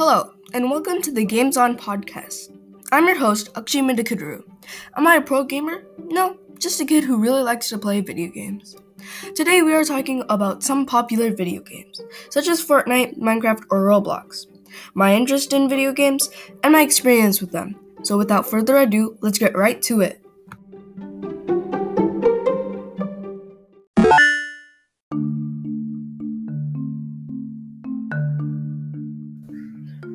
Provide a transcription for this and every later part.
Hello, and welcome to the Games On podcast. I'm your host, Akshay Mootakoduru. Am I a pro gamer? No, just a kid who really likes to play video games. Today we are talking about some popular video games, such as Fortnite, Minecraft, or Roblox, my interest in video games, and my experience with them. So without further ado, let's get right to it.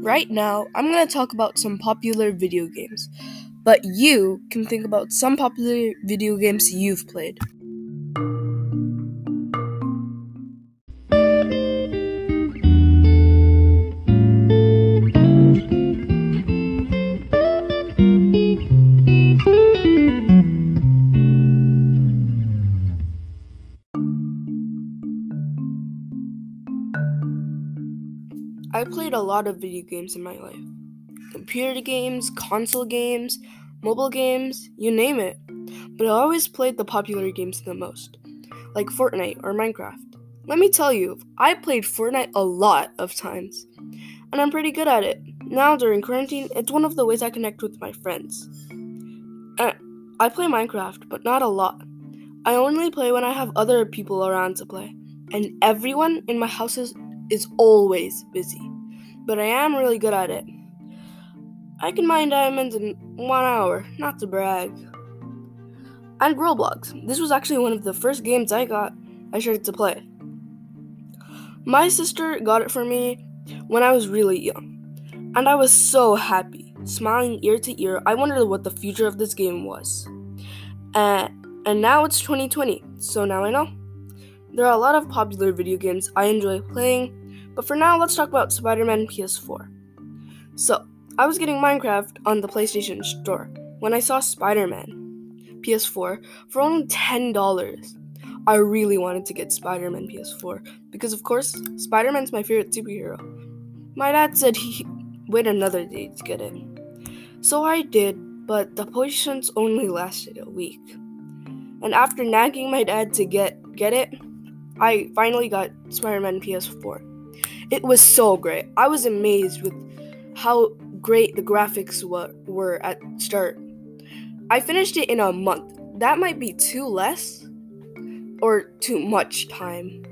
Right now, I'm going to talk about some popular video games, but you can think about some popular video games you've played. I played a lot of video games in my life computer games, console games, mobile games, you name it. But I always played the popular games the most, like Fortnite or Minecraft. Let me tell you, I played Fortnite a lot of times, and I'm pretty good at it. Now, during quarantine, it's one of the ways I connect with my friends. And I play Minecraft, but not a lot. I only play when I have other people around to play, and everyone in my house is is always busy, but I am really good at it. I can mine diamonds in one hour, not to brag. And Roblox. This was actually one of the first games I got I started to play. My sister got it for me when I was really young, and I was so happy, smiling ear to ear. I wondered what the future of this game was. Uh, and now it's 2020, so now I know. There are a lot of popular video games I enjoy playing, but for now, let's talk about Spider Man PS4. So, I was getting Minecraft on the PlayStation Store when I saw Spider Man PS4 for only $10. I really wanted to get Spider Man PS4 because, of course, Spider Man's my favorite superhero. My dad said he wait another day to get it. So I did, but the patience only lasted a week. And after nagging my dad to get get it, I finally got Spider Man PS4. It was so great. I was amazed with how great the graphics were, were at start. I finished it in a month. That might be too less or too much time.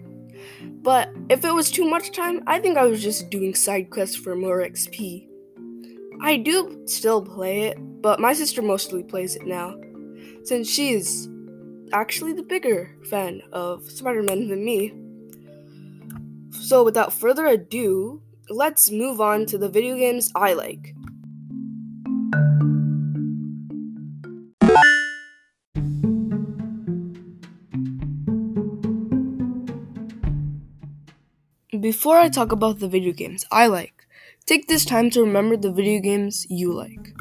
But if it was too much time, I think I was just doing side quests for more XP. I do still play it, but my sister mostly plays it now, since she's actually the bigger fan of Spider Man than me. So, without further ado, let's move on to the video games I like. Before I talk about the video games I like, take this time to remember the video games you like.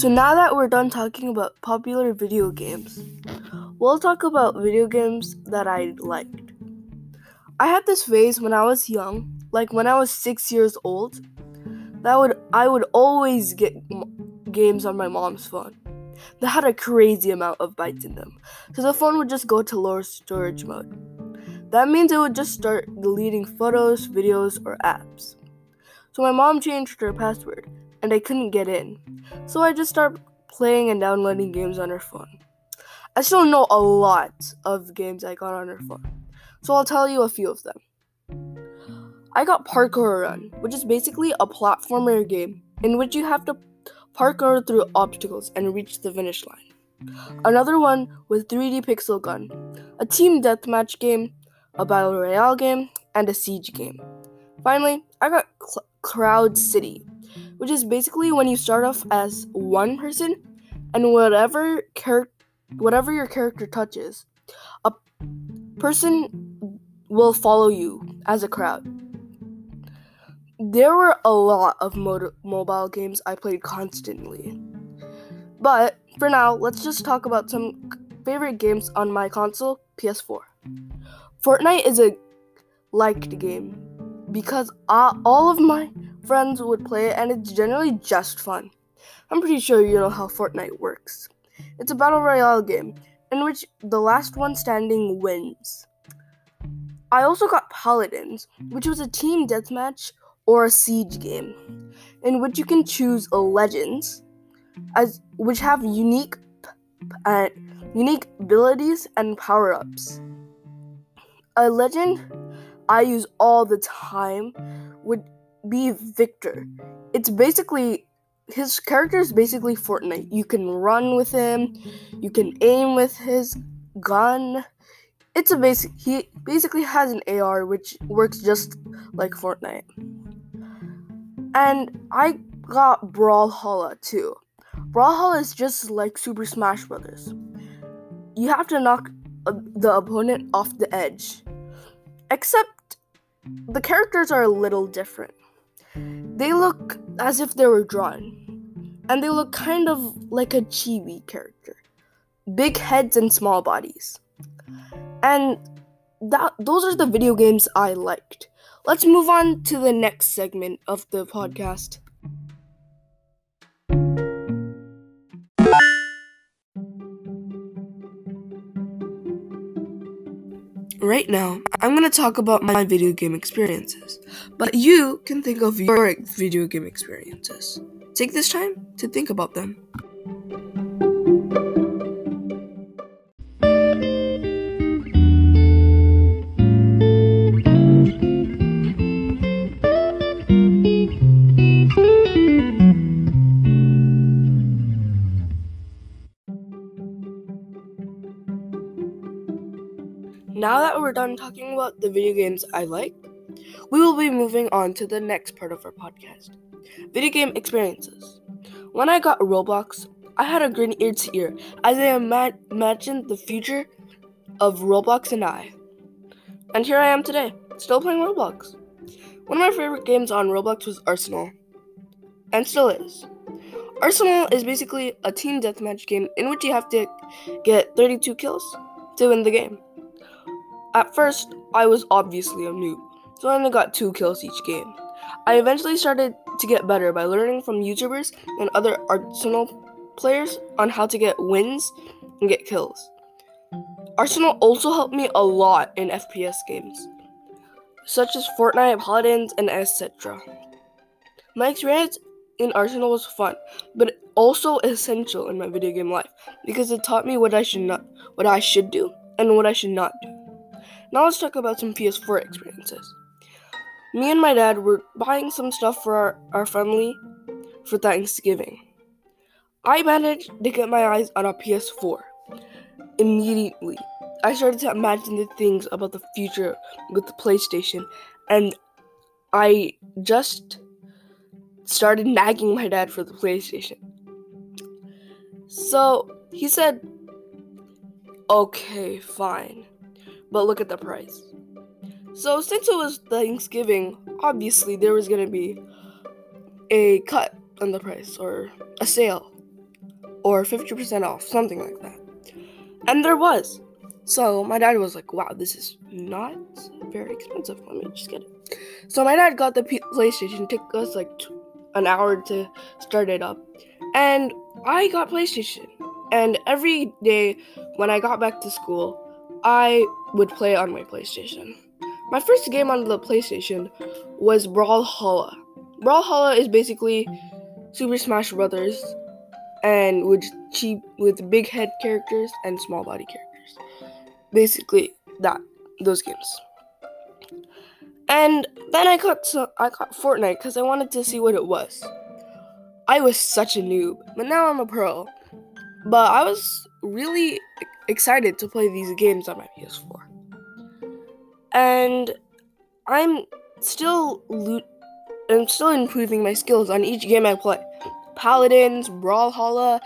So now that we're done talking about popular video games, we'll talk about video games that I liked. I had this phase when I was young, like when I was 6 years old, that would I would always get m- games on my mom's phone. That had a crazy amount of bytes in them. So the phone would just go to lower storage mode. That means it would just start deleting photos, videos, or apps. So my mom changed her password and I couldn't get in. So I just started playing and downloading games on her phone. I still know a lot of games I got on her phone, so I'll tell you a few of them. I got Parkour Run, which is basically a platformer game in which you have to parkour through obstacles and reach the finish line. Another one with 3D Pixel Gun, a team deathmatch game, a battle royale game, and a siege game. Finally, I got Cl- Crowd City, which is basically when you start off as one person and whatever char- whatever your character touches, a person will follow you as a crowd. There were a lot of mo- mobile games I played constantly. But for now, let's just talk about some favorite games on my console, PS4. Fortnite is a liked game because I, all of my friends would play it and it's generally just fun. I'm pretty sure you know how Fortnite works. It's a battle royale game in which the last one standing wins. I also got Paladins, which was a team deathmatch or a siege game, in which you can choose legends, as which have unique, uh, unique abilities and power ups. A legend I use all the time would be Viktor. It's basically his character is basically Fortnite. You can run with him, you can aim with his gun, it's a basic. He basically has an AR which works just like Fortnite. And I got Brawlhalla too. Brawlhalla is just like Super Smash Brothers. You have to knock uh, the opponent off the edge. Except the characters are a little different. They look as if they were drawn. And they look kind of like a chibi character. Big heads and small bodies. And that those are the video games I liked. Let's move on to the next segment of the podcast. Right now, I'm going to talk about my video game experiences, but you can think of your video game experiences. Take this time to think about them. We're done talking about the video games I like, we will be moving on to the next part of our podcast video game experiences. When I got Roblox, I had a grin ear to ear as I ima- imagined the future of Roblox and I. And here I am today, still playing Roblox. One of my favorite games on Roblox was Arsenal, and still is. Arsenal is basically a team deathmatch game in which you have to get 32 kills to win the game. At first, I was obviously a noob, so I only got two kills each game. I eventually started to get better by learning from YouTubers and other Arsenal players on how to get wins and get kills. Arsenal also helped me a lot in FPS games, such as Fortnite, Paladins, and etc. My experience in Arsenal was fun, but also essential in my video game life because it taught me what I should not what I should do and what I should not do. Now let's talk about some PS4 experiences. Me and my dad were buying some stuff for our, our family for Thanksgiving. I managed to get my eyes on a PS4. Immediately, I started to imagine the things about the future with the PlayStation, and I just started nagging my dad for the PlayStation. So he said, Okay, fine but look at the price. So, since it was Thanksgiving, obviously there was going to be a cut on the price or a sale or 50% off, something like that. And there was. So, my dad was like, wow, this is not very expensive. Let me just get it. So, my dad got the PlayStation. It took us like an hour to start it up. And I got PlayStation. And every day when I got back to school, I would play on my PlayStation. My first game on the PlayStation was Brawlhalla. Brawlhalla is basically Super Smash Brothers, and with cheap with big head characters and small body characters. Basically, that those games. And then I got I got Fortnite because I wanted to see what it was. I was such a noob, but now I'm a pro. But I was really excited to play these games on my PS4. And I'm still loot I'm still improving my skills on each game I play. Paladins, Brawlhalla,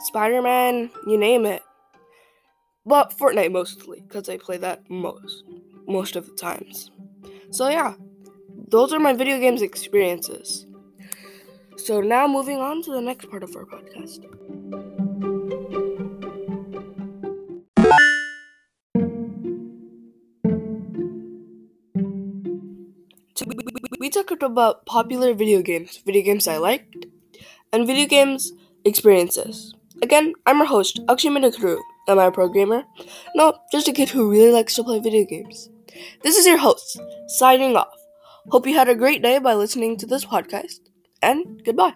Spider-Man, you name it. But Fortnite mostly, because I play that most most of the times. So yeah, those are my video games experiences. So now moving on to the next part of our podcast. Talked about popular video games, video games I liked, and video games experiences. Again, I'm your host, Akshay Mootakoduru. Am I a programmer? No, just a kid who really likes to play video games. This is your host, signing off. Hope you had a great day by listening to this podcast, and goodbye.